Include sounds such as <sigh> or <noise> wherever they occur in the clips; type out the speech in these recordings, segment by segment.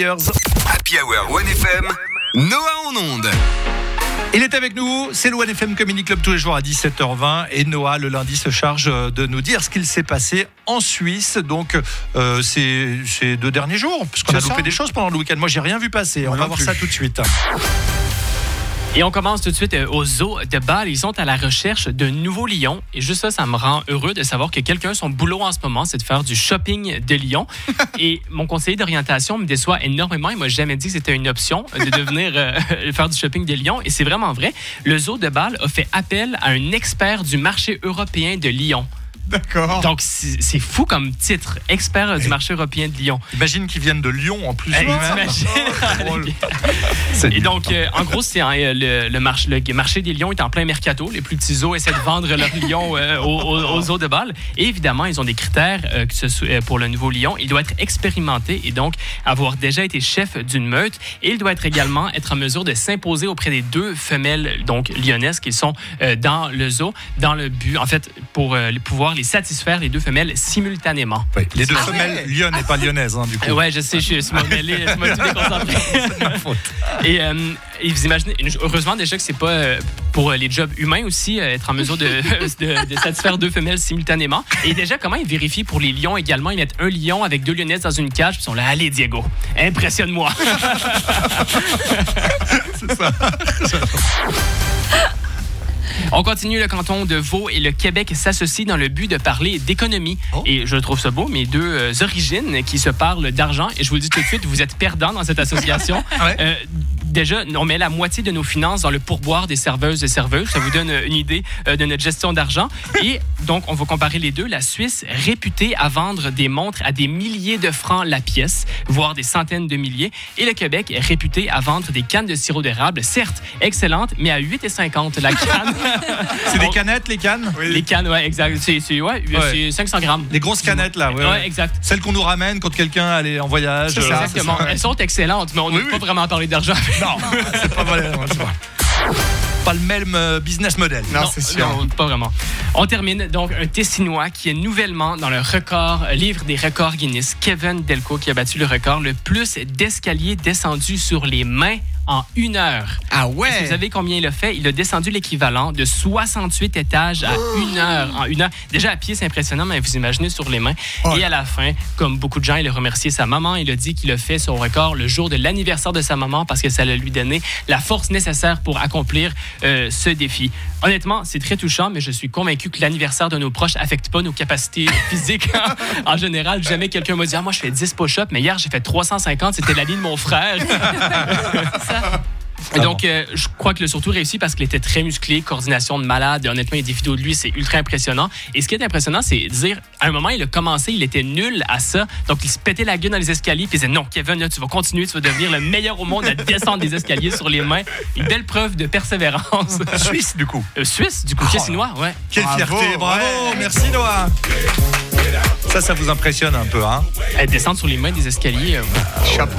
Happy Hour 1FM, Noah en onde. Il est avec nous, c'est le One FM Comedy Club tous les jours à 17h20 et Noah le lundi se charge de nous dire ce qu'il s'est passé en Suisse. Donc euh, ces, ces deux derniers jours, parce qu'on a loupé ça. des choses pendant le week-end. Moi j'ai rien vu passer. On va voir plus. ça tout de suite. Et on commence tout de suite euh, au zoo de Bâle. Ils sont à la recherche de nouveaux lions. Et juste ça, ça me rend heureux de savoir que quelqu'un, son boulot en ce moment, c'est de faire du shopping de lions. <laughs> Et mon conseiller d'orientation me déçoit énormément. Il m'a jamais dit que c'était une option de devenir euh, <laughs> faire du shopping de lions. Et c'est vraiment vrai. Le zoo de Bâle a fait appel à un expert du marché européen de lions. <laughs> D'accord. Donc, c'est fou comme titre. Expert du marché européen de lions. Imagine qu'ils viennent de Lyon en plus. Hey, <laughs> drôle. C'est <laughs> Et donc, euh, en gros, c'est hein, euh, le, le, marché, le marché des lions est en plein mercato. Les plus petits zoos essaient de vendre leurs lions euh, aux, aux- aux zoos de Bâle. Et évidemment, ils ont des critères euh, que ce soit, pour le nouveau lion. Il doit être expérimenté et donc avoir déjà été chef d'une meute. Et il doit être également être en mesure de s'imposer auprès des deux femelles donc lyonnaises qui sont dans le zoo, dans le but, en fait, pour pouvoir les satisfaire, les deux femelles, simultanément. Les deux Ah femelles ouais. Lyon et pas lyonnaises, hein, du coup. Ouais, je sais, je suis mêlé, je me suis déconcentré. C'est de ma faute. Et, euh, et vous imaginez, heureusement déjà que c'est pas euh, pour euh, les jobs humains aussi, euh, être en mesure de, <laughs> de- de satisfaire deux femelles simultanément. Et déjà, comment ils vérifient pour les lions également? Ils mettent un lion avec deux lionnesses dans une cage, puis ils sont là, allez Diego, impressionne-moi. <laughs> C'est ça. <laughs> On continue le canton de Vaud et le Québec s'associent dans le but de parler d'économie. Oh. Et je trouve ça beau, mes deux euh, origines qui se parlent d'argent. Et je vous le dis tout de suite, vous êtes perdants dans cette association. <laughs> Ouais. Euh, déjà, on met la moitié de nos finances dans le pourboire des serveuses et serveuses. Ça vous donne euh, une idée euh, de notre gestion d'argent. Et donc, on va comparer les deux. La Suisse, réputée à vendre des montres à des milliers de francs la pièce, voire des centaines de milliers. Et le Québec est réputé à vendre des cannes de sirop d'érable, certes excellentes, mais à 8,50 la canne. <laughs> C'est des canettes, les cannes? Les cannes, ouais, exact. C'est c'est- ouais, Ouais. c'est 500 grammes. Les grosses canettes, là. Ouais, exact. Celles qu'on nous ramène quand quelqu'un allait en voyage. Euh, exactement. ça. Elles sont excellentes, mais on n'a Oui, pas oui. vraiment parlé d'argent. Non, <laughs> c'est pas vrai. non, c'est pas. Pas le même euh, business model. Non, c'est sûr. Non, pas vraiment. On termine donc un Tessinois qui est nouvellement dans le record, euh, livre des records Guinness, Kevin Delco, qui a battu le record le plus d'escaliers descendus sur les mains en une heure. Ah Est-ce que ouais. vous savez combien il a fait? Il a descendu l'équivalent de 68 étages à une heure. En une heure. Déjà à pied, c'est impressionnant, mais vous imaginez sur les mains. Oh. Et à la fin, comme beaucoup de gens, il a remercié sa maman. Il a dit qu'il a fait son record le jour de l'anniversaire de sa maman parce que ça l'a lui donné la force nécessaire pour accomplir euh, ce défi. Honnêtement, c'est très touchant, mais je suis convaincu que l'anniversaire de nos proches affecte pas nos capacités <laughs> physiques en général. Jamais quelqu'un m'a dit ah, Moi, je fais 10 push-ups, mais hier, j'ai fait 350. C'était la ligne de mon frère. <laughs> <laughs> Et donc, euh, je crois qu'il a surtout réussi parce qu'il était très musclé, coordination de malade. Et honnêtement, il y a des vidéos de lui, c'est ultra impressionnant. Et ce qui est impressionnant, c'est de dire, à un moment, il a commencé, il était nul à ça. Donc, il se pétait la gueule dans les escaliers, puis il disait, non, Kevin, là, tu vas continuer, tu vas devenir le meilleur au monde à descendre des escaliers sur les mains. Une belle preuve de persévérance. Suisse, du coup. Euh, Suisse, du coup, Oh. tessinois, ouais. Quelle Bravo, fierté, bravo, ouais. merci Noah. Ça, ça vous impressionne un peu, hein Euh, descendre sur les mains des escaliers. euh, Chapeau.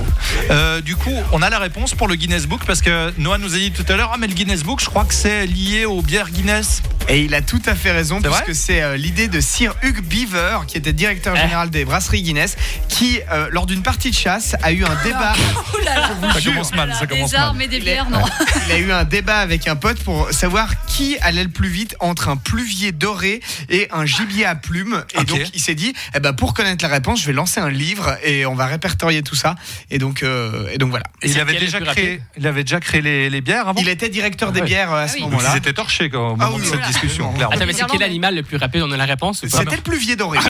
Euh, Du coup, on a la réponse pour le Guinness Book parce que Noah nous a dit tout à l'heure, ah mais le Guinness Book, je crois que c'est lié aux bières Guinness. Et il a tout à fait raison, vrai puisque c'est euh, l'idée de Sir Hugh Beaver, qui était directeur Eh. général des brasseries Guinness, qui, euh, lors d'une partie de chasse, a eu un débat. Ouh là là. Ça commence mal, ça commence Des mal. armes et des Il est- bières, non. <laughs> Il a eu un débat avec un pote pour savoir qui allait le plus vite entre un pluvier doré et un gibier à plumes. Et donc il s'est dit, eh ben, pour connaître la réponse, je vais lancer un livre et on va répertorier tout ça. Et donc, euh, et donc voilà. Et il avait déjà créé, il avait déjà créé les, les bières avant. Il était directeur des Ouais. bières euh, à Ah ce oui. Donc moment-là. ils étaient torchés quoi, au Ah moment oui, de cette voilà. discussion, Attends, mais c'est quel animal le plus rapide On a la réponse C'était le pluvier doré.